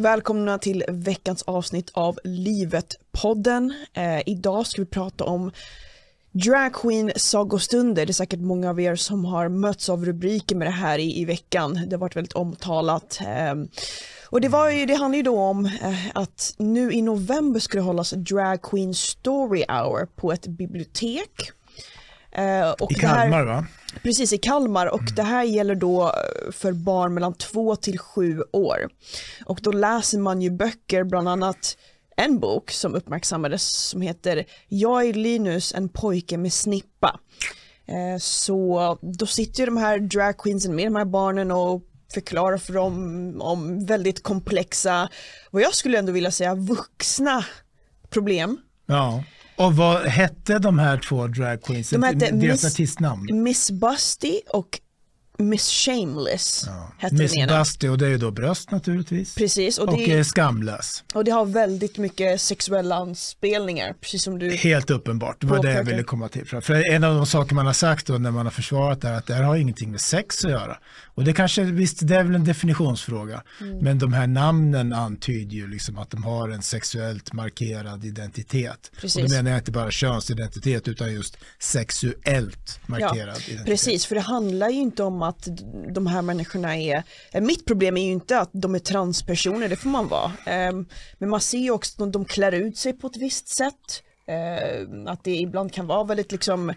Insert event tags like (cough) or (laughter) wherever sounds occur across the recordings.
Välkomna till veckans avsnitt av Livet-podden. Eh, idag ska vi prata om Drag Queen sagostunder. Det är säkert många av er som har mötts av rubriker med det här i, i veckan. Det har varit väldigt omtalat. Eh, och det, var ju, det handlar ju då om eh, att nu i november ska det hållas Drag Queen Story Hour på ett bibliotek. Eh, I Kalmar här, va? Precis, i Kalmar och mm. det här gäller då eh, för barn mellan två till sju år. Och då läser man ju böcker, bland annat en bok som uppmärksammades som heter Jag är Linus, en pojke med snippa. Eh, så då sitter ju de här dragqueensen med de här barnen och förklarar för dem om väldigt komplexa, vad jag skulle ändå vilja säga vuxna problem. Ja. Och vad hette de här två dragqueensen? De hette Deras artistnamn? Miss Busty och Miss Shameless ja. hette Miss den ena. Busty och det är ju då bröst naturligtvis. Precis. Och, det, och skamlös. Och det har väldigt mycket sexuella anspelningar, precis som du Helt uppenbart, det var det jag ville komma till. För en av de saker man har sagt då när man har försvarat det är att det här har ingenting med sex att göra. Och det kanske, visst det är väl en definitionsfråga, mm. men de här namnen antyder ju liksom att de har en sexuellt markerad identitet. Precis. Och då menar jag inte bara könsidentitet utan just sexuellt markerad ja, identitet. Precis, för det handlar ju inte om att att de här människorna är, eh, mitt problem är ju inte att de är transpersoner, det får man vara. Ehm, men man ser ju också att de klär ut sig på ett visst sätt. Ehm, att det ibland kan vara väldigt liksom eh,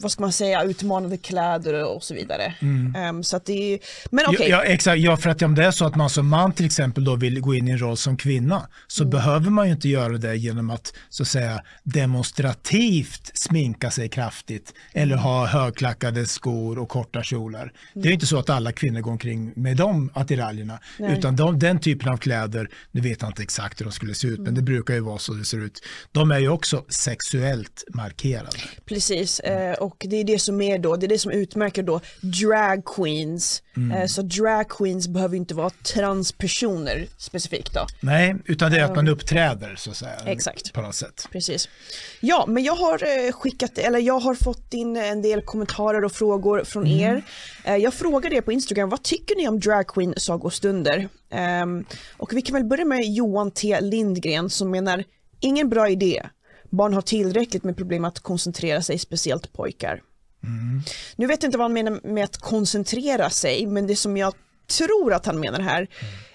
vad ska man säga, utmanande kläder och så vidare. Mm. Um, så att det är, men okej. Okay. Ja, exakt, ja, för att om det är så att man som man till exempel då vill gå in i en roll som kvinna så mm. behöver man ju inte göra det genom att så att säga demonstrativt sminka sig kraftigt eller mm. ha högklackade skor och korta kjolar. Mm. Det är ju mm. inte så att alla kvinnor går omkring med de attiraljerna Nej. utan de, den typen av kläder, nu vet jag inte exakt hur de skulle se ut men mm. det brukar ju vara så det ser ut. De är ju också sexuellt markerade. Precis, eh, och det är det som är då, det är det som utmärker då drag queens. Mm. Eh, så drag queens behöver inte vara transpersoner specifikt då. Nej, utan det är att man ehm, uppträder så att säga. Exakt. På något sätt. Precis. Ja, men jag har eh, skickat, eller jag har fått in en del kommentarer och frågor från mm. er. Eh, jag frågade er på Instagram, vad tycker ni om drag queen sagostunder? Um, och vi kan väl börja med Johan T Lindgren som menar, ingen bra idé barn har tillräckligt med problem att koncentrera sig, speciellt pojkar. Mm. Nu vet jag inte vad han menar med att koncentrera sig, men det som jag tror att han menar här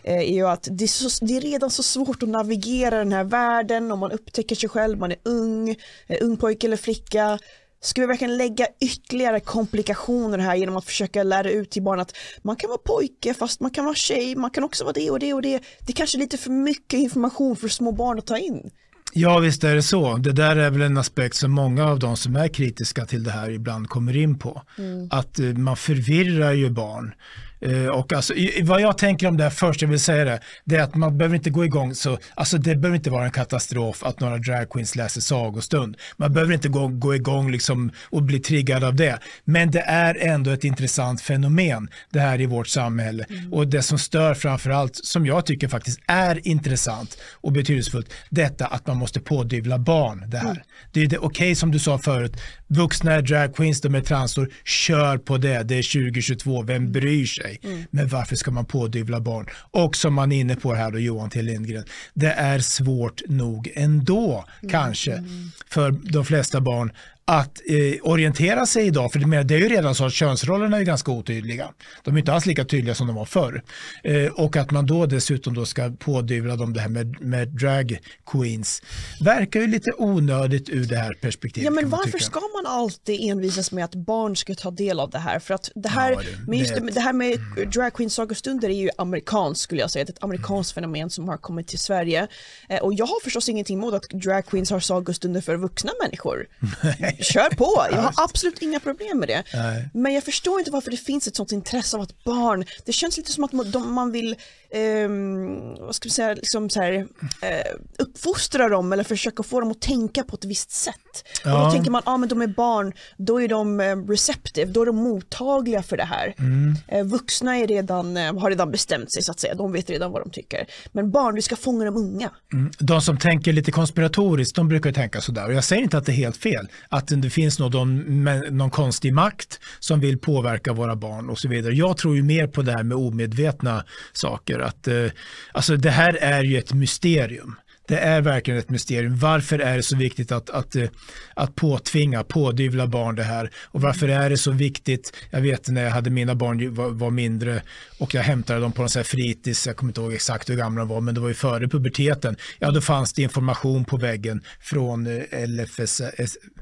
mm. är ju att det är, så, det är, redan så svårt att navigera den här världen om man upptäcker sig själv, man är ung, är ung pojke eller flicka. Ska vi verkligen lägga ytterligare komplikationer här genom att försöka lära ut till barn att man kan vara pojke fast man kan vara tjej, man kan också vara det och det och det. Det är kanske lite för mycket information för små barn att ta in. Ja, visst är det så. Det där är väl en aspekt som många av de som är kritiska till det här ibland kommer in på. Mm. Att eh, man förvirrar ju barn. Eh, och alltså, vad jag tänker om det här först, jag vill säga det, det är att man behöver inte gå igång så, alltså det behöver inte vara en katastrof att några dragqueens läser sagostund. Man behöver inte gå, gå igång liksom och bli triggad av det. Men det är ändå ett intressant fenomen det här i vårt samhälle. Mm. Och det som stör framförallt, som jag tycker faktiskt är intressant och betydelsefullt, detta att man måste pådyvla barn det här. Mm. Det är det okej okay, som du sa förut, vuxna är dragqueens, de är transor, kör på det, det är 2022, vem mm. bryr sig? Mm. Men varför ska man pådyvla barn? Och som man är inne på här då Johan T Lindgren, det är svårt nog ändå mm. kanske mm. för de flesta barn att eh, orientera sig idag, för det, det är ju redan så att könsrollerna är ganska otydliga. De är inte alls lika tydliga som de var förr. Eh, och att man då dessutom då ska pådyvla dem det här med, med drag queens verkar ju lite onödigt ur det här perspektivet. Ja men varför ska man alltid envisas med att barn ska ta del av det här? För att det här, ja, det, med, just det, det, här med mm. drag queens sagostunder är ju amerikanskt skulle jag säga, ett amerikanskt mm. fenomen som har kommit till Sverige. Eh, och jag har förstås ingenting emot att drag queens har sagostunder för vuxna människor. (laughs) kör på. Jag har absolut inga problem med det. Nej. Men jag förstår inte varför det finns ett sånt intresse av att barn, det känns lite som att man vill um, vad ska vi säga, liksom så här, uh, uppfostra dem eller försöka få dem att tänka på ett visst sätt. Ja. Och då tänker man, ja ah, men de är barn, då är de uh, receptive, då är de mottagliga för det här. Mm. Uh, vuxna är redan, har redan bestämt sig så att säga, de vet redan vad de tycker. Men barn, vi ska fånga de unga. Mm. De som tänker lite konspiratoriskt, de brukar tänka sådär. Och jag säger inte att det är helt fel, att det finns någon, någon konstig makt som vill påverka våra barn och så vidare. Jag tror ju mer på det här med omedvetna saker Att, eh, alltså det här är ju ett mysterium. Det är verkligen ett mysterium. Varför är det så viktigt att, att, eh, att påtvinga, pådyvla barn det här? Och varför är det så viktigt? Jag vet när jag hade mina barn var, var mindre och jag hämtade dem på någon här fritids, jag kommer inte ihåg exakt hur gamla de var, men det var ju före puberteten. Ja, då fanns det information på väggen från eh, LFS,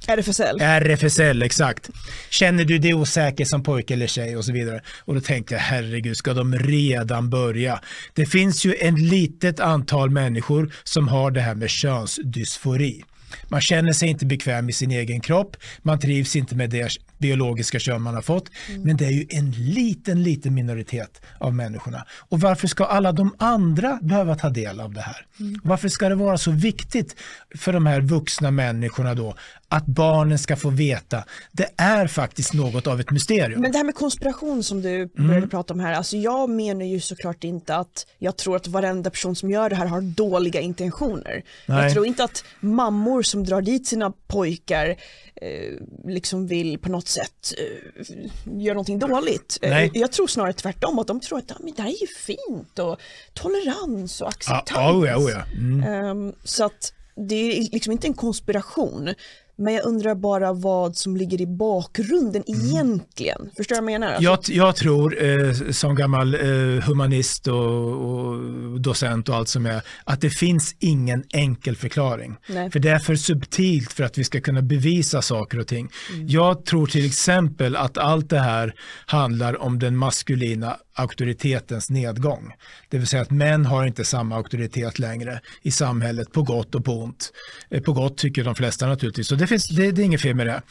RFSL. RFSL, exakt. Känner du dig osäker som pojke eller tjej och så vidare. Och då tänkte jag, herregud, ska de redan börja? Det finns ju en litet antal människor som har det här med könsdysfori. Man känner sig inte bekväm i sin egen kropp, man trivs inte med det biologiska kön man har fått. Mm. Men det är ju en liten, liten minoritet av människorna. Och varför ska alla de andra behöva ta del av det här? Mm. Varför ska det vara så viktigt för de här vuxna människorna då att barnen ska få veta. Det är faktiskt något av ett mysterium. Men det här med konspiration som du började mm. prata om här, alltså jag menar ju såklart inte att jag tror att varenda person som gör det här har dåliga intentioner. Nej. Jag tror inte att mammor som drar dit sina pojkar eh, liksom vill på något sätt eh, göra någonting dåligt. Eh, jag tror snarare tvärtom, att de tror att men det här är ju fint och tolerans och acceptans. Ah, oh ja, oh ja. Mm. Um, så att det är liksom inte en konspiration. Men jag undrar bara vad som ligger i bakgrunden mm. egentligen. Förstår du vad jag menar? Jag, jag tror eh, som gammal eh, humanist och, och, docent och allt som är att det finns ingen enkel förklaring. Nej. För det är för subtilt för att vi ska kunna bevisa saker och ting. Mm. Jag tror till exempel att allt det här handlar om den maskulina auktoritetens nedgång. Det vill säga att män har inte samma auktoritet längre i samhället på gott och på ont. Eh, på gott tycker de flesta naturligtvis, och det, finns, det, det är inget fel med det.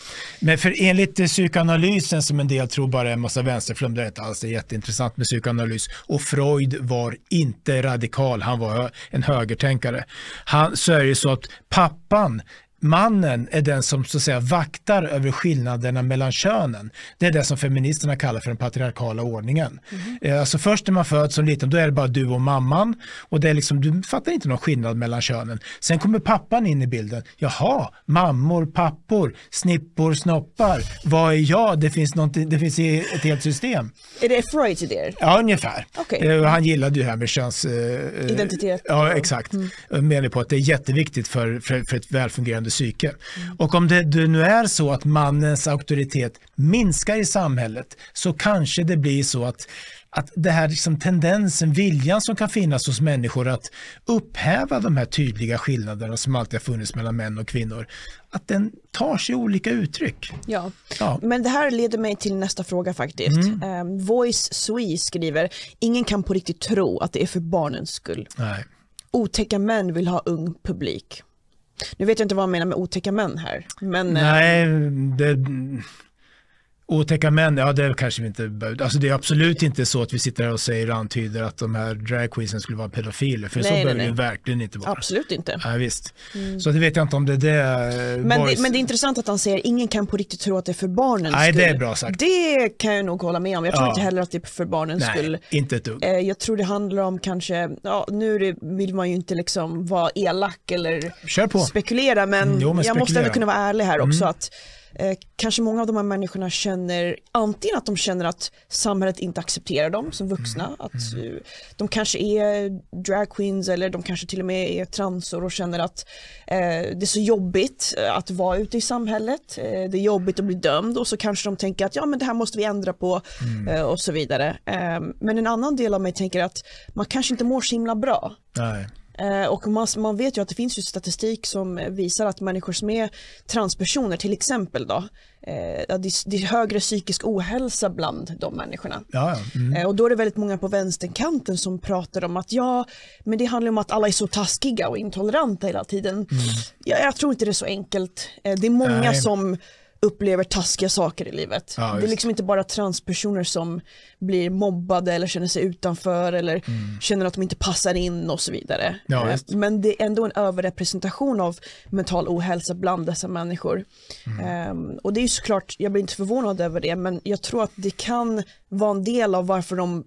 Men för enligt psykoanalysen som en del tror bara är en massa vänsterflum, det är inte alls det är jätteintressant med psykoanalys. Och Freud var inte radikal, han var en högertänkare. Han, så är det ju så att pappan mannen är den som så att säga vaktar över skillnaderna mellan könen. Det är det som feministerna kallar för den patriarkala ordningen. Mm. Alltså först när man föds som liten, då är det bara du och mamman och det är liksom, du fattar inte någon skillnad mellan könen. Sen kommer pappan in i bilden. Jaha, mammor, pappor, snippor, snoppar. Vad är jag? Det finns, det finns ett helt system. Är det Freuds idéer? Ja, ungefär. Okay. Eh, han gillade ju det här med köns... Identitet. Ja, exakt. Mm. Menar på att det är jätteviktigt för, för, för ett välfungerande psyke. Mm. Och om det, det nu är så att mannens auktoritet minskar i samhället så kanske det blir så att att det här liksom tendensen, viljan som kan finnas hos människor att upphäva de här tydliga skillnaderna som alltid har funnits mellan män och kvinnor, att den tar sig olika uttryck. Ja, ja. men det här leder mig till nästa fråga faktiskt. Mm. Um, Voice Sui skriver, ingen kan på riktigt tro att det är för barnens skull. Nej. Otäcka män vill ha ung publik. Nu vet jag inte vad han menar med otäcka män här. Men, eh, Nej, det, Otäcka män, ja det kanske vi inte behöver. Alltså det är absolut inte så att vi sitter här och säger och antyder att de här dragqueensen skulle vara pedofiler. För nej, så behöver det verkligen inte vara. Absolut inte. Ja, visst. Mm. Så det vet jag inte om det är det. Men, det, men det är intressant att han säger ingen kan på riktigt tro att det är för barnens nej, skull. det är bra sagt. Det kan jag nog hålla med om. Jag tror ja. inte heller att det är för barnens nej, skull. inte ett dugg. Eh, jag tror det handlar om kanske, ja nu vill man ju inte liksom vara elak eller spekulera men, mm, jo, men jag spekulera. måste ändå kunna vara ärlig här också mm. att Eh, kanske många av de här människorna känner antingen att de känner att samhället inte accepterar dem som vuxna, mm. att mm. de kanske är dragqueens eller de kanske till och med är transor och känner att eh, det är så jobbigt eh, att vara ute i samhället, eh, det är jobbigt att bli dömd och så kanske de tänker att ja men det här måste vi ändra på mm. Eh, och så vidare. Eh, men en annan del av mig tänker att man kanske inte mår så himla bra. Nej. Eh, och man, man, vet ju att det finns ju statistik som visar att människor som är transpersoner till exempel då, eh, det, det, är högre psykisk ohälsa bland de människorna. Ja, mm. eh, och då är det väldigt många på vänsterkanten som pratar om att ja, men det handlar om att alla är så taskiga och intoleranta hela tiden. Mm. Ja, jag tror inte det är så enkelt. Eh, det är många Nej. som upplever taskiga saker i livet. Ja, det är liksom inte bara transpersoner som blir mobbade eller känner sig utanför eller mm. känner att de inte passar in och så vidare. Ja, eh, Men det är ändå en överrepresentation av mental ohälsa bland dessa människor. Mm. Um, och det är ju såklart, jag blir inte förvånad över det, men jag tror att det kan vara en del av varför de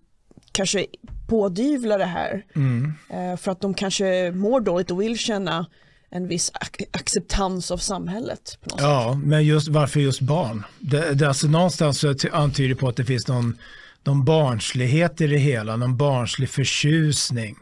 kanske pådyvlar det här. Mm. Uh, för att de kanske mår dåligt och vill känna en viss acceptans av samhället. ja, men just varför just barn? Det, det, alltså någonstans antyder på att det finns någon, någon barnslighet i det hela, någon barnslig förtjusning.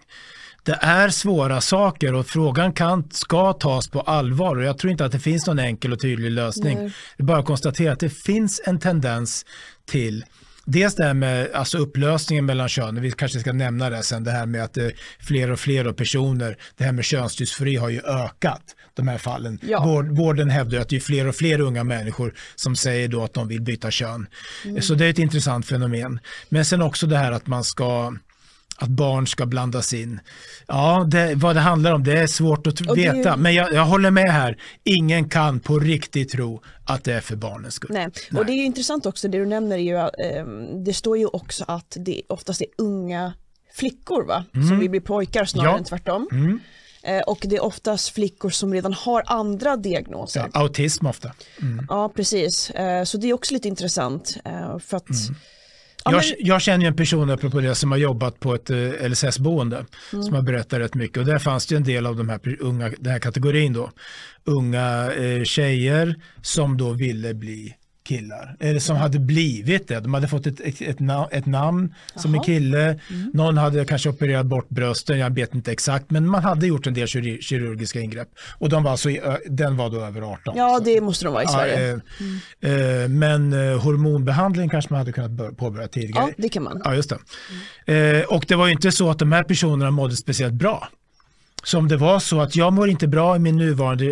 Det är svåra saker och frågan kan, ska tas på allvar och jag tror inte att det finns någon enkel och tydlig lösning. Nej. Det är bara att konstatera att det finns en tendens till Dels det här med alltså upplösningen mellan könen, vi kanske ska nämna det sen, det här med att är fler och fler personer, det här med könsdysfori har ju ökat, de här fallen. Ja. Vård, vården hävdar att det är fler och fler unga människor som säger då att de vill byta kön. Så det är ett intressant fenomen. Men sen också det här att man ska att barn ska blandas in. Ja, det, vad det handlar om det är svårt att Och är ju- veta, men jag, jag håller med här. Ingen kan på riktigt tro att det är för barnens skull. Nej. och det är ju intressant också, det du nämner är ju, ehm, det står ju också att det oftast är unga flickor va? som vill bli pojkar snarare Ja. än tvärtom. Eh, och det är oftast flickor som redan har andra diagnoser. Ja, autism ofta. Ja, precis. Eh, Så det är också lite intressant. eh, För att, ja, jag, men, jag känner en person, apropå det, som har jobbat på ett eh, LSS-boende Mm. som har berättat rätt mycket och där fanns det en del av de här unga, den här kategorin då. Unga eh, tjejer som då ville bli killar, eller som hade blivit det. De hade fått ett, ett, ett, na- ett namn som en kille, Mm. någon hade kanske opererat bort brösten, jag vet inte exakt, men man hade gjort en del kir- kirurgiska ingrepp och de var alltså, den var då över 18. ja, det måste de vara i Sverige. Ja, eh, eh, men eh, hormonbehandling kanske man hade kunnat bör- påbörja tidigare. Ja, det kan man. Ja, just det. Eh, och det var ju inte så att de här personerna mådde speciellt bra. Så om det var så att jag mår inte bra i min nuvarande,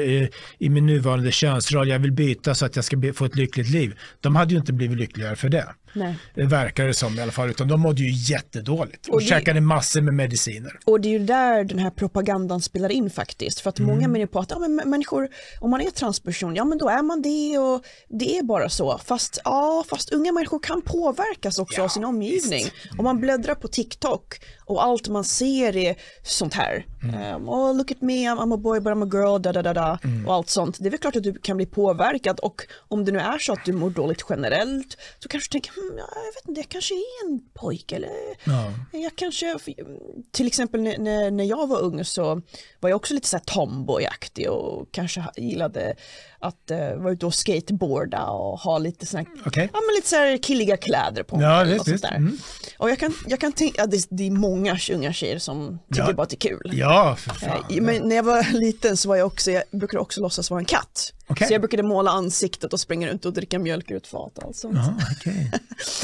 i min nuvarande könsroll, jag vill byta så att jag ska få ett lyckligt liv. De hade ju inte blivit lyckligare för det. Nej. Det verkar det som i alla fall, utan de mådde ju jättedåligt och, Och det- käkade massor med mediciner. Och det är ju där den här propagandan spelar in faktiskt. För att Mm. många menar på att ja, men mä- människor, om man är transperson, ja men då är man det och det är bara så. Fast, ja, fast unga människor kan påverkas också Ja, av sin omgivning. visst. Om man bläddrar på TikTok och allt man ser är sånt här. Mm. Um, oh, look at me, I'm, I'm a boy but I'm a girl, da da da da. Mm. Och allt sånt. Det är väl klart att du kan bli påverkad och om det nu är så att du mår dåligt generellt så kanske du tänker, jag vet inte, jag kanske är en pojke eller Ja. jag kanske, till exempel när- när, jag var ung så var jag också lite så här tomboyaktig och kanske gillade att uh, vara ute och skateboarda och ha lite såna Okej. ja, men lite så killiga kläder på mig. Ja, visst, något sånt där. Mm. Och jag kan, jag kan tänka, ja, det, det är många unga tjejer som tycker Ja. bara att det är kul. Ja, för fan. Eh, Men när jag var liten så var jag också, jag brukade också låtsas vara en katt. Okej. Så jag brukade måla ansiktet och springa runt och dricka mjölk ur ett fat och allt sånt. Ja, okej.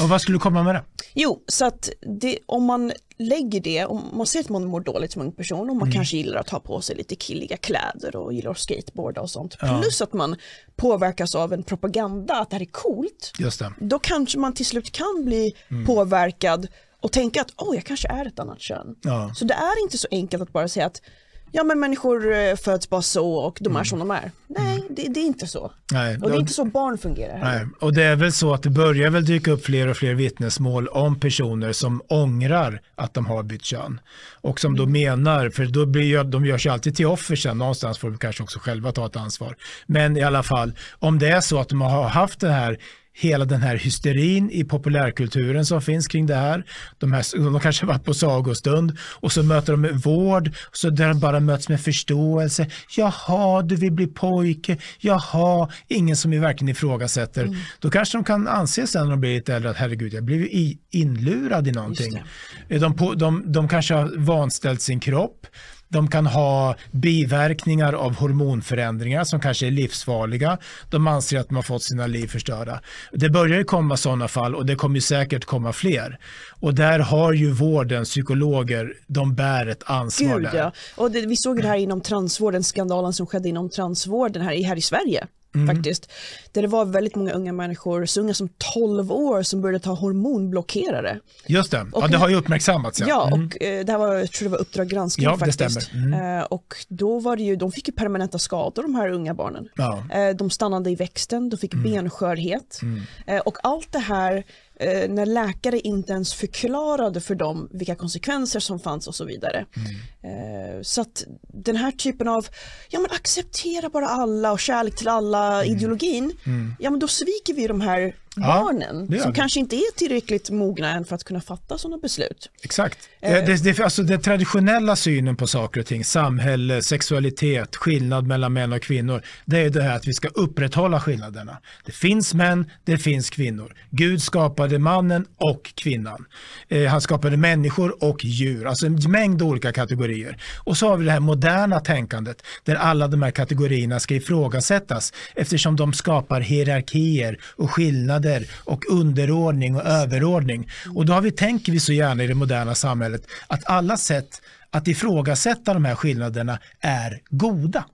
Och vad skulle du komma med det? (laughs) Jo, så att det, om man lägger det, om man ser att man mår dåligt som ung person och Mm. man kanske gillar att ha på sig lite killiga kläder och gillar att skateboarda och sånt. Ja. Plus att man påverkas av en propaganda att det här är coolt. Då kanske man till slut kan bli Mm. påverkad och tänka att åh, jag kanske är ett annat kön. Ja. Så det är inte så enkelt att bara säga att ja men människor eh, föds bara så och de är som de är. Nej, det, det är inte så. Mm. Nej, Och det är inte så barn fungerar. Nej, och det är väl så att det börjar väl dyka upp fler och fler vittnesmål om personer som ångrar att de har bytt kön. Och som då menar, för då blir de görs ju alltid till offer sen, någonstans får de kanske också själva ta ett ansvar. Men i alla fall, om det är så att de har haft det här hela den här hysterin i populärkulturen som finns kring det här. De, här, de kanske varit på sagostund och så möter de med vård, och så där de bara möts med förståelse. Jaha, du vill bli pojke. Jaha, ingen som verkligen ifrågasätter. Då kanske de kan anse sen när de blir lite äldre att herregud, jag blev inlurad i någonting. De, på, de, de kanske har vanställt sin kropp. De kan ha biverkningar av hormonförändringar som kanske är livsfarliga. De anser att de har fått sina liv förstörda. Det börjar ju komma sådana fall och det kommer säkert komma fler. Och där har ju vården, psykologer, de bär ett ansvar Gud ja. Och det, vi såg det här inom transvården, skandalen som skedde inom transvården här, här i Sverige. Mm. Faktiskt. Där det var väldigt många unga människor, så unga som 12 år, som började ta hormonblockerare. Just det, ja, det har ju uppmärksammats. Ja, och eh, det här var, jag tror det var Uppdrag granskning Ja, det faktiskt. stämmer. Mm. Eh, och då var det ju, de fick ju permanenta skador de här unga barnen. Ja. Eh, de stannade i växten, de fick Mm. benskörhet. Eh, och allt det här eh, när läkare inte ens förklarade för dem vilka konsekvenser som fanns och så vidare. Mm. Eh, så att den här typen av, ja men acceptera bara alla och kärlek till alla Mm. ideologin, ja men då sviker vi de här barnen det gör som vi. kanske inte är tillräckligt mogna än för att kunna fatta sådana beslut. Exakt. Eh. Det, det, det, alltså den traditionella synen på saker och ting, samhälle, sexualitet, skillnad mellan män och kvinnor, det är det här att vi ska upprätthålla skillnaderna. Det finns män, det finns kvinnor. Gud skapade mannen och kvinnan. Eh, han skapade människor och djur, alltså en mängd olika kategorier. Och så har vi det här moderna tänkandet där alla de här kategorierna ska ifrågasättas eftersom de skapar hierarkier och skillnader och underordning och överordning. Och då har vi, tänker vi så gärna i det moderna samhället att alla sätt att ifrågasätta de här skillnaderna är goda.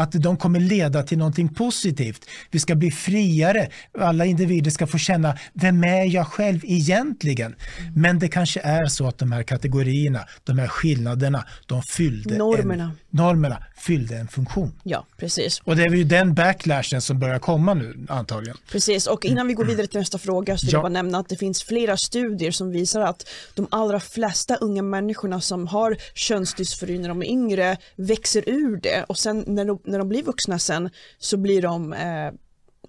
Att de kommer leda till någonting positivt. Vi ska bli friare. Alla individer ska få känna, vem är jag själv egentligen? Men det kanske är så att de här kategorierna, de här skillnaderna, de fyllde Normerna. En, normerna fyllde en funktion. Ja, precis. Och det är ju den backlashen som börjar komma nu antagligen. Precis, och innan vi går vidare till nästa fråga så vill Ja. jag bara nämna att det finns flera studier som visar att de allra flesta unga människorna som har könsdysfori när de är yngre växer ur det och sen när de, när de blir vuxna sen så blir de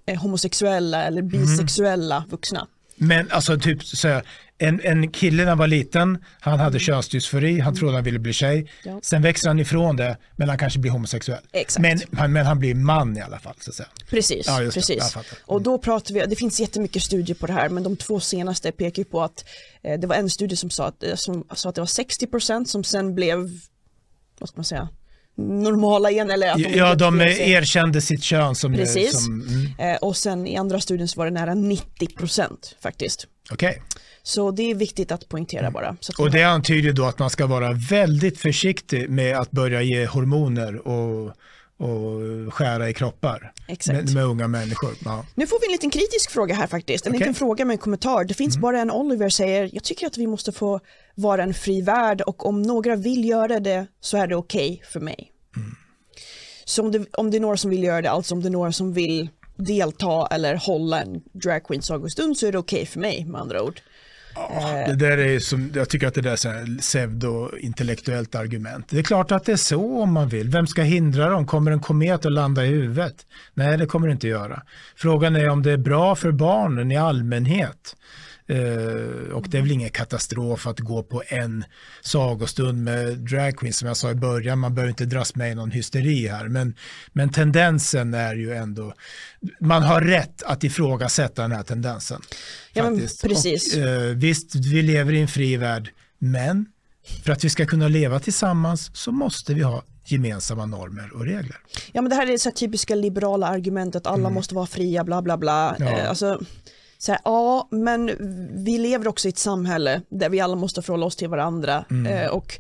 eh, homosexuella eller bisexuella vuxna. Men alltså typ så här, en, en kille när han var liten, han hade könsdysfori, han trodde han ville bli tjej. Mm. Ja. Sen växer han ifrån det, men han kanske blir homosexuell. Exakt. Men, han- men han blir man i alla fall. Så att säga. Precis, Ja, det. Precis. fattar. Och då pratar vi, det finns jättemycket studier på det här men de två senaste pekar på att eh, det var en studie som sa att, eh, som sa att det var 60% som sen blev, vad ska man säga, normala igen eller att de Ja, de erkände sitt kön som... Precis. som mm, Eh, och sen i andra studien så var det nära 90% faktiskt. Okej. Så det är viktigt att poängtera bara. Så att Och det antyder då att man ska vara väldigt försiktig med att börja ge hormoner och, och skära i kroppar med, med unga människor. Ja. Nu får vi en liten kritisk fråga här faktiskt. En Okej. liten fråga med en kommentar. Det finns bara en Oliver säger, jag tycker att vi måste få vara en fri värld och om några vill göra det så är det okej för mig. Så om det, om det är några som vill göra det, alltså om det är några som vill delta eller hålla en drag queen sagostund så är det okej för mig med andra ord. Det där är som, jag tycker att det där är pseudo-intellektuellt argument. Det är klart att det är så om man vill. Vem ska hindra dem? Kommer en komet att landa i huvudet? Nej, det kommer det inte göra. Frågan är om det är bra för barnen i allmänhet. Eh, och det är väl ingen katastrof att gå på en sagostund med drag queen som jag sa i början. Man behöver inte dras med i någon hysteri här. Men, men tendensen är ju ändå, man har rätt att ifrågasätta den här tendensen. Ja, faktiskt. precis. Och, eh, visst, vi lever i en fri värld, men för att vi ska kunna leva tillsammans så måste vi ha gemensamma normer och regler. Ja men det här är det så här typiska liberala argumentet, alla måste vara fria, bla bla bla. Ja. Eh, alltså, så här, ja, men vi lever också i ett samhälle där vi alla måste förhålla oss till varandra. Eh, och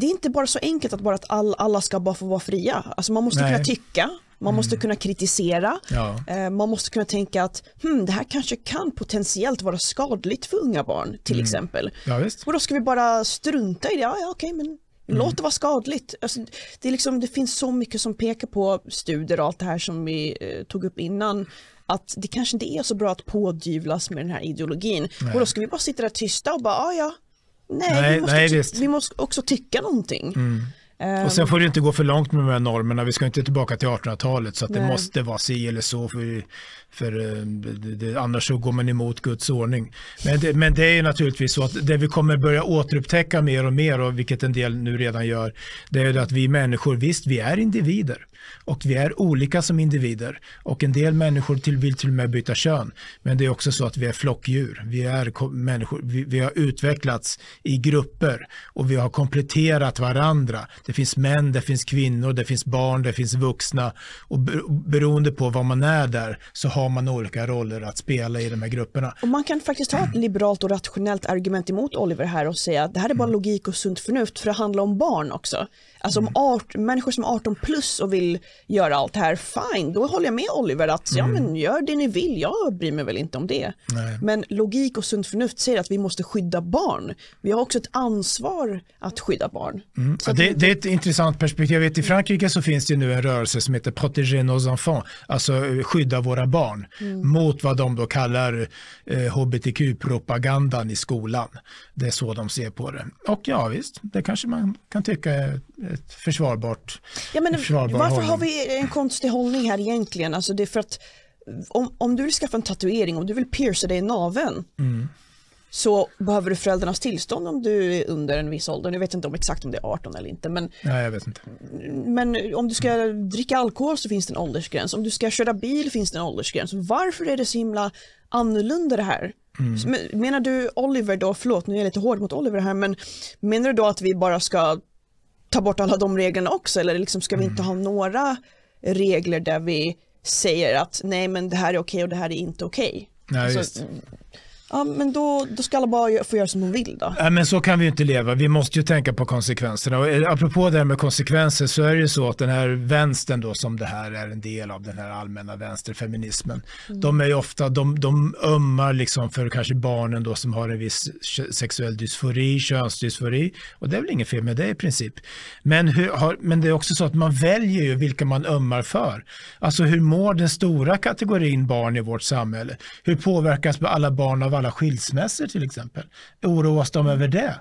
det är inte bara så enkelt att bara att all, alla ska bara få vara fria. Alltså man måste Nej. kunna tycka, man måste kunna kritisera, Ja. eh, man måste kunna tänka att hmm, det här kanske kan potentiellt vara skadligt för unga barn till exempel. Ja. Och då ska vi bara strunta i det, ja, ja okej men Mm. låt det vara skadligt. Alltså, det, är liksom, det finns så mycket som pekar på studier och allt det här som vi eh, tog upp innan att det kanske inte är så bra att pådyvlas med den här ideologin. Och då ska vi bara sitta där tysta och bara, ja ja, nej, Nej, vi, måste nej, också. Mm. vi måste också tycka någonting. Ehm, Och sen får det inte gå för långt med de här normerna. Vi ska inte tillbaka till 1800-talet så att det Nej. måste vara si eller så. För, för eh, det, det, annars så går man emot Guds ordning. Men det, men det är ju naturligtvis så att det vi kommer börja återupptäcka mer och mer och vilket en del nu redan gör. Det är det att vi människor, visst vi är individer. Och vi är olika som individer. Och en del människor till, vill till och med byta kön. Men det är också så att vi är flockdjur. Vi, är ko- människor, vi, vi har utvecklats i grupper och vi har kompletterat varandra. Det finns män, det finns kvinnor, det finns barn, det finns vuxna. Och be- beroende på vad man är där så har man olika roller att spela i de här grupperna. Och man kan faktiskt ha ett liberalt och rationellt argument emot Oliver här och säga att det här är bara Mm. logik och sunt förnuft för det handlar om barn också. Alltså om art, människor som är 18 plus och vill göra allt det här, fine, då håller jag med Oliver att ja men gör det ni vill, jag bryr mig väl inte om det. Mm. Nej. Men logik och sunt förnuft säger att vi måste skydda barn. Vi har också ett ansvar att skydda barn. Ja, att det, det är ett intressant perspektiv. Jag vet, I Frankrike så finns det nu en rörelse som heter Protéger nos enfants, alltså eh, skydda våra barn mot vad de då kallar eh, hbtq-propagandan i skolan. Det är så de ser på det. Och ja visst, det kanske man kan tycka är ett försvarbart Ja, men försvarbar varför hållning. har vi en konstig hållning här egentligen? Alltså det är för att om, om du vill skaffa en tatuering, om du vill pierca dig i naveln så behöver du föräldrarnas tillstånd om du är under en viss ålder. Nu vet jag inte om exakt om det är 18 eller inte men, Nej, jag vet inte. men om du ska dricka alkohol så finns det en åldersgräns. Om du ska köra bil finns det en åldersgräns. Varför är det så himla annorlunda det här? Men- Menar du Oliver då, förlåt nu är jag lite hård mot Oliver här men menar du då att vi bara ska ta bort alla de reglerna också eller liksom ska vi inte ha några regler där vi säger att nej men det här är okej och det här är inte okej? Nej, Alltså. Ja men då, då ska alla bara få göra som de vill då. Nej, men så kan vi ju inte leva. Vi måste ju tänka på konsekvenserna. Och eh, apropå det här med konsekvenser så är det ju så att den här vänstern då som det här är en del av den här allmänna vänsterfeminismen. De är ju ofta, de, de ömmar liksom för kanske barnen då som har en viss sexuell dysfori, könsdysfori. Och det är väl inget fel med det i princip. Men, hur, har, men det är också så att man väljer ju vilka man ömmar för. Alltså hur mår den stora kategorin barn i vårt samhälle? Hur påverkas alla barn av alla skilsmässor till exempel? Oroas de över det?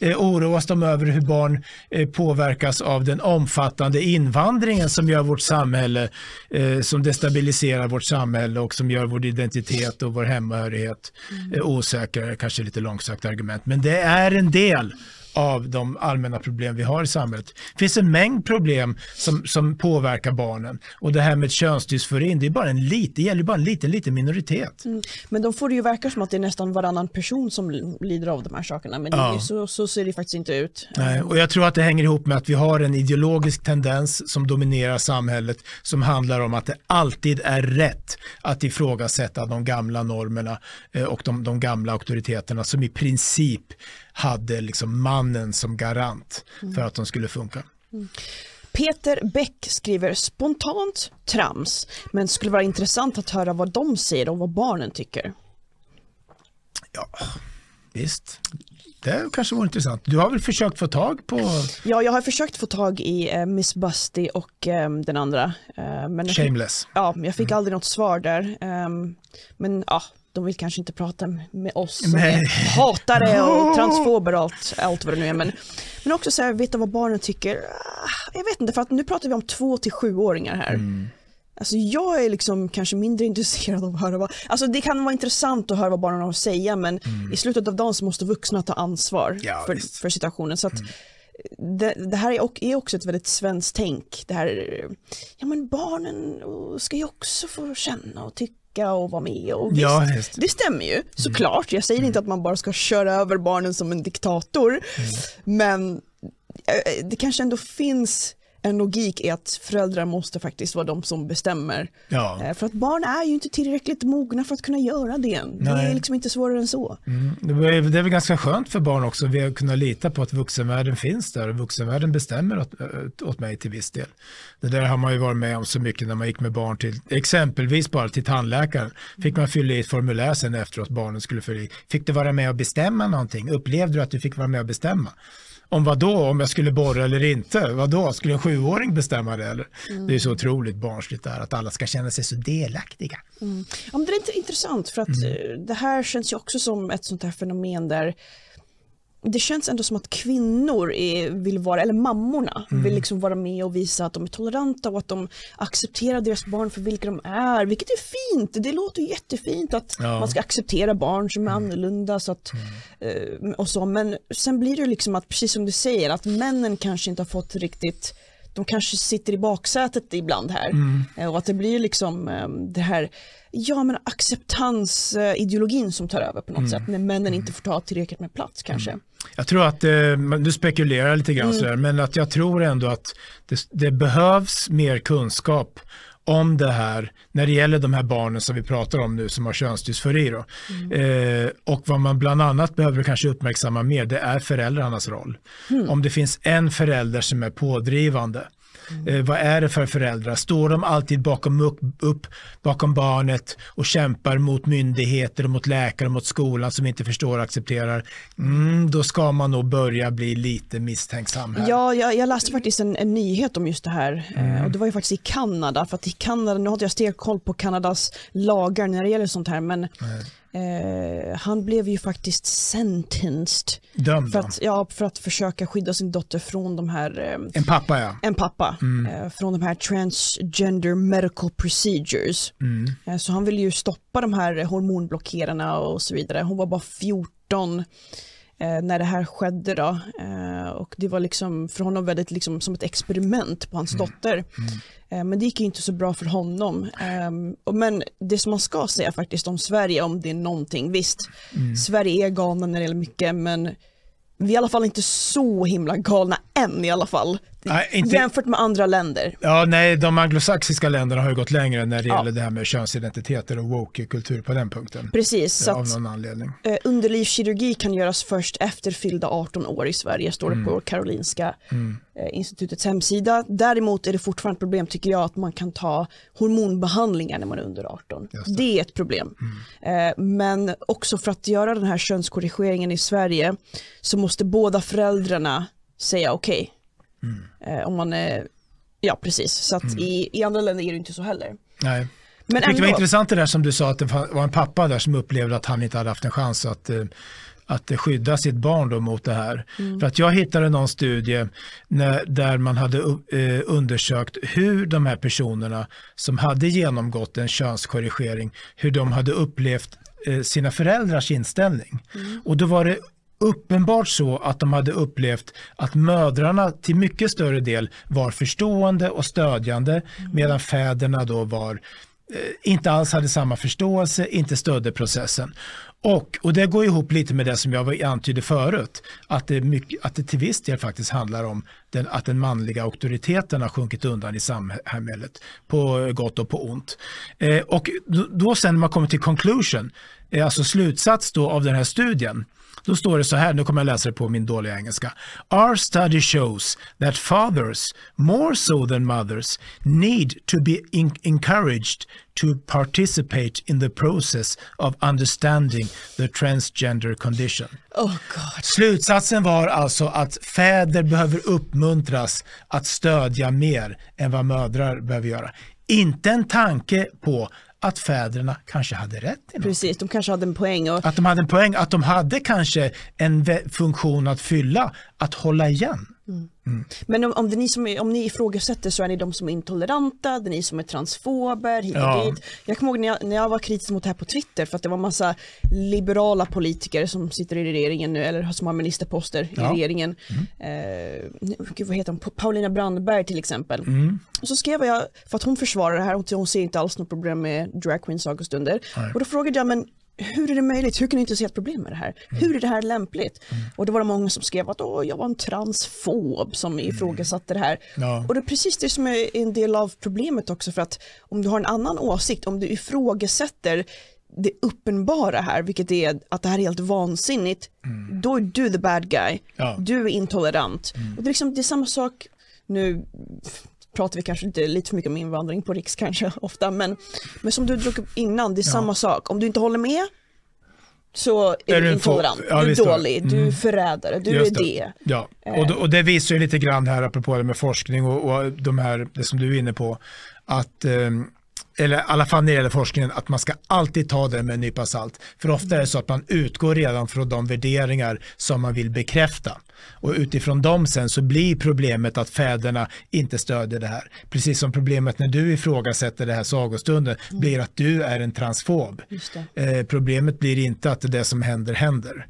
Eh, oroas de över hur barn eh, påverkas av den omfattande invandringen som gör vårt samhälle, eh, som destabiliserar vårt samhälle och som gör vår identitet och vår hemmahörighet eh, osäkrare, kanske lite långsökt argument. Men det är en del av de allmänna problem vi har i samhället. Det finns en mängd problem som, som påverkar barnen och det här med könsdysforin, det är bara en liten, det gäller bara en liten, liten minoritet. Men de får det ju verka som att det är nästan varannan person som li- lider av de här sakerna men Ja. så, så ser det faktiskt inte ut. Nej, och jag tror att det hänger ihop med att vi har en ideologisk tendens som dominerar samhället som handlar om att det alltid är rätt att ifrågasätta de gamla normerna eh, och de, de gamla auktoriteterna som i princip hade liksom mannen som garant för att de skulle funka. Peter Bäck skriver spontant trams men skulle vara intressant att höra vad de säger och vad barnen tycker. Ja, visst. Det kanske vore intressant. Du har väl försökt få tag på Ja, jag har försökt få tag i eh, Miss Busty och eh, den andra. eh, men jag fick, Shameless? ja, jag fick aldrig något svar där. Ehm, men ja, de vill kanske inte prata med oss som är hatare och (laughs) transfober och allt, allt vad det nu är. Men, men också så här, veta vad barnen tycker. Ah, Jag vet inte, för att nu pratar vi om två till sjuåringar här. Mm. Alltså jag är liksom kanske mindre (laughs) intresserad av att höra vad, alltså det kan vara intressant att höra vad barnen har att säga men i slutet av dagen så måste vuxna ta ansvar Mm. Ja, för, för situationen. Så att det, det här är också ett väldigt svenskt tänk. Det här, ja men barnen oh, ska ju också få känna och tycka och vara med. Och visst, Ja, det. stämmer ju såklart. Jag säger inte att man bara ska köra över barnen som en diktator. Men eh, det kanske ändå finns en logik i att föräldrar måste faktiskt vara de som bestämmer. Ja. Eh, För att barn är ju inte tillräckligt mogna för att kunna göra det än. Det är Nej. liksom inte svårare än så. Mm. Det är det är väl ganska skönt för barn också att kunna lita på att vuxenvärlden finns där och vuxenvärlden bestämmer åt, äh, åt mig till viss del. Det där har man ju varit med om så mycket när man gick med barn till exempelvis bara till tandläkaren. Fick man fylla i ett formulär sen efteråt barnen skulle fylla i. Fick du vara med och bestämma någonting? Upplevde du att du fick vara med och bestämma? Om vad då? Om jag skulle borra eller inte? Vad då? Skulle en sjuåring bestämma det eller? Det är så otroligt barnsligt där att alla ska känna sig så delaktiga. Ja, men det är inte intressant för att eh, det här känns ju också som ett sånt här fenomen där det känns ändå som att kvinnor är, vill vara, eller mammorna vill liksom vara med och visa att de är toleranta och att de accepterar deras barn för vilka de är, vilket är fint. Det låter jättefint att Ja. man ska acceptera barn som är annorlunda så att, eh, och så. men sen blir det liksom att, precis som du säger, att männen kanske inte har fått riktigt de kanske sitter i baksätet ibland här Eh, och att det blir liksom eh, det här ja men acceptansideologin som tar över på något sätt när männen inte får ta tillräckligt med plats kanske. Jag tror att, eh, du spekulerar lite grann sådär, men att jag tror ändå att det, det behövs mer kunskap om det här när det gäller de här barnen som vi pratar om nu som har könsdysfori. Då. Eh, och vad man bland annat behöver kanske uppmärksamma mer det är föräldrarnas roll. Om det finns en förälder som är pådrivande Eh, vad är det för föräldrar? Står de alltid bakom, upp, upp bakom barnet och kämpar mot myndigheter och mot läkare och mot skolan som inte förstår och accepterar? Mm, då ska man nog börja bli lite misstänksam här. Ja, jag, jag läste faktiskt en, en nyhet om just det här eh, och det var ju faktiskt i Kanada för att i Kanada, nu har inte jag stenkoll på Kanadas lagar när det gäller sånt här men Eh, han blev ju faktiskt sentenced Dömd för att, ja, för att försöka skydda sin dotter från de här eh, En pappa ja. en pappa eh, från de här transgender medical procedures. Eh, så han ville ju stoppa de här hormonblockerarna och så vidare. Hon var bara 14 eh, när det här skedde då. Eh, och det var liksom för honom väldigt liksom som ett experiment på hans dotter. Eh, men det gick ju inte så bra för honom. Ehm, och men det som man ska säga faktiskt om Sverige, om det är någonting, visst, Sverige är galna när det gäller mycket, men vi är i alla fall inte så himla galna än i alla fall. Nej, inte- Jämfört med andra länder. Ja, nej, de anglosaxiska länderna har ju gått längre när det Ja. gäller det här med könsidentiteter och woke-kultur på den punkten. Precis, Av någon anledning. eh, underlivskirurgi kan göras först efter fyllda 18 år i Sverige, står det Mm. på Karolinska eh, institutets hemsida. Däremot är det fortfarande ett problem tycker jag att man kan ta hormonbehandlingar när man är under 18. Just Det. det. Mm. är ett problem. Eh, men också för att göra den här könskorrigeringen i Sverige så måste båda föräldrarna säga okej. Mm. Eh, om man är, ja precis, så att i, i andra länder är det inte så heller. Nej. Men tyckte det var ändå, intressant det där som du sa att det var en pappa där som upplevde att han inte hade haft en chans att, eh, att skydda sitt barn då mot det här. Mm. För att jag hittade någon studie när, där man hade eh, undersökt hur de här personerna som hade genomgått en könskorrigering, hur de hade upplevt eh, sina föräldrars inställning. Och då var det uppenbart så att de hade upplevt att mödrarna till mycket större del var förstående och stödjande medan fäderna då var eh, inte alls hade samma förståelse, inte stödde processen. Och, och det går ihop lite med det som jag antydde förut, att det, mycket, att det till viss del faktiskt handlar om den, att den manliga auktoriteten har sjunkit undan i samhället, på gott och på ont. Eh, och då, då sen när man kommer till conclusion, eh, alltså slutsats då av den här studien, då står det så här, nu kommer jag läsa det på min dåliga engelska. Our study shows that fathers, more so than mothers, need to be encouraged to participate in the process of understanding the transgender condition. oh god. Slutsatsen var alltså att fäder behöver uppmuntras att stödja mer än vad mödrar behöver göra. Inte en tanke på att fäderna kanske hade rätt i något. Precis, de kanske hade en poäng. Och, Att de hade en poäng, att de hade kanske en funktion att fylla, att hålla igen. Men om, om, det är ni som är, om ni ifrågasätter så är ni de som är intoleranta, det är ni som är transfober, hit och Ja. dit. Jag kommer ihåg när jag, när jag var kritisk mot det här på Twitter för att det var massa liberala politiker som sitter i regeringen nu eller som har ministerposter Ja. i regeringen. Eh, gud, vad heter hon? Paulina Brandberg till exempel. Mm. Och så skrev jag, för att hon försvarar det här, hon, hon ser inte alls något problem med drag sagostunder. Och då frågade jag, men hur är det möjligt? Hur kan ni inte se ett problem med det här? Mm. Hur är det här lämpligt? Och då var det många som skrev att Åh, jag var en transfob som ifrågasatte det här. Ja. Och det är precis det som är en del av problemet också för att om du har en annan åsikt, om du ifrågasätter det uppenbara här, vilket är att det här är helt vansinnigt, då är du the bad guy. Ja. Du är intolerant. Och det är, liksom, det är samma sak, nu pratar vi kanske inte lite för mycket om invandring på Riks kanske (laughs) ofta, men, men som du drog upp innan, det är samma sak. Om du inte håller med så är, Är du intolerant, ja, du är det. dålig, du är förrädare, du Just är det. Ja, och, då, och det visar ju lite grann här, apropå det med forskning och, och de här, det som du är inne på, att ehm, eller i alla fall när det gäller forskningen, att man ska alltid ta det med en nypa salt. För ofta är det så att man utgår redan från de värderingar som man vill bekräfta. Och utifrån dem sen så blir problemet att fäderna inte stödjer det här. Precis som problemet när du ifrågasätter det här sagostunden blir att du är en transfob. Eh, problemet blir inte att det som händer händer.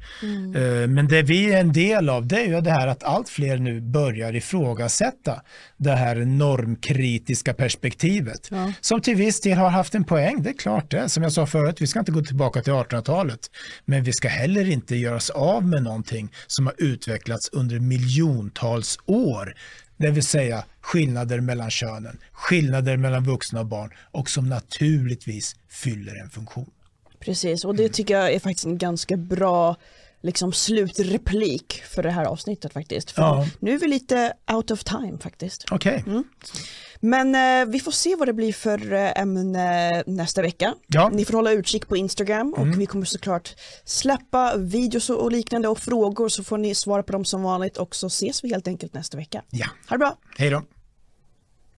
Eh, men det vi är en del av det är ju det här att allt fler nu börjar ifrågasätta det här normkritiska perspektivet. Ja. Som till viss viss del har haft en poäng, det är klart det. Som jag sa förut, vi ska inte gå tillbaka till 1800-talet. Men vi ska heller inte göra oss av med någonting som har utvecklats under miljontals år. Det vill säga skillnader mellan könen, skillnader mellan vuxna och barn och som naturligtvis fyller en funktion. Precis, och det tycker jag är faktiskt en ganska bra liksom, slutreplik för det här avsnittet faktiskt. För Ja. Nu är vi lite out of time faktiskt. Okej, Men eh, vi får se vad det blir för eh, ämne nästa vecka. Ja. Mm. Ni får hålla utkik på Instagram och vi kommer såklart släppa videos och och liknande och frågor så får ni svara på dem som vanligt och så ses vi helt enkelt nästa vecka. ja. Ha det bra! Hej då.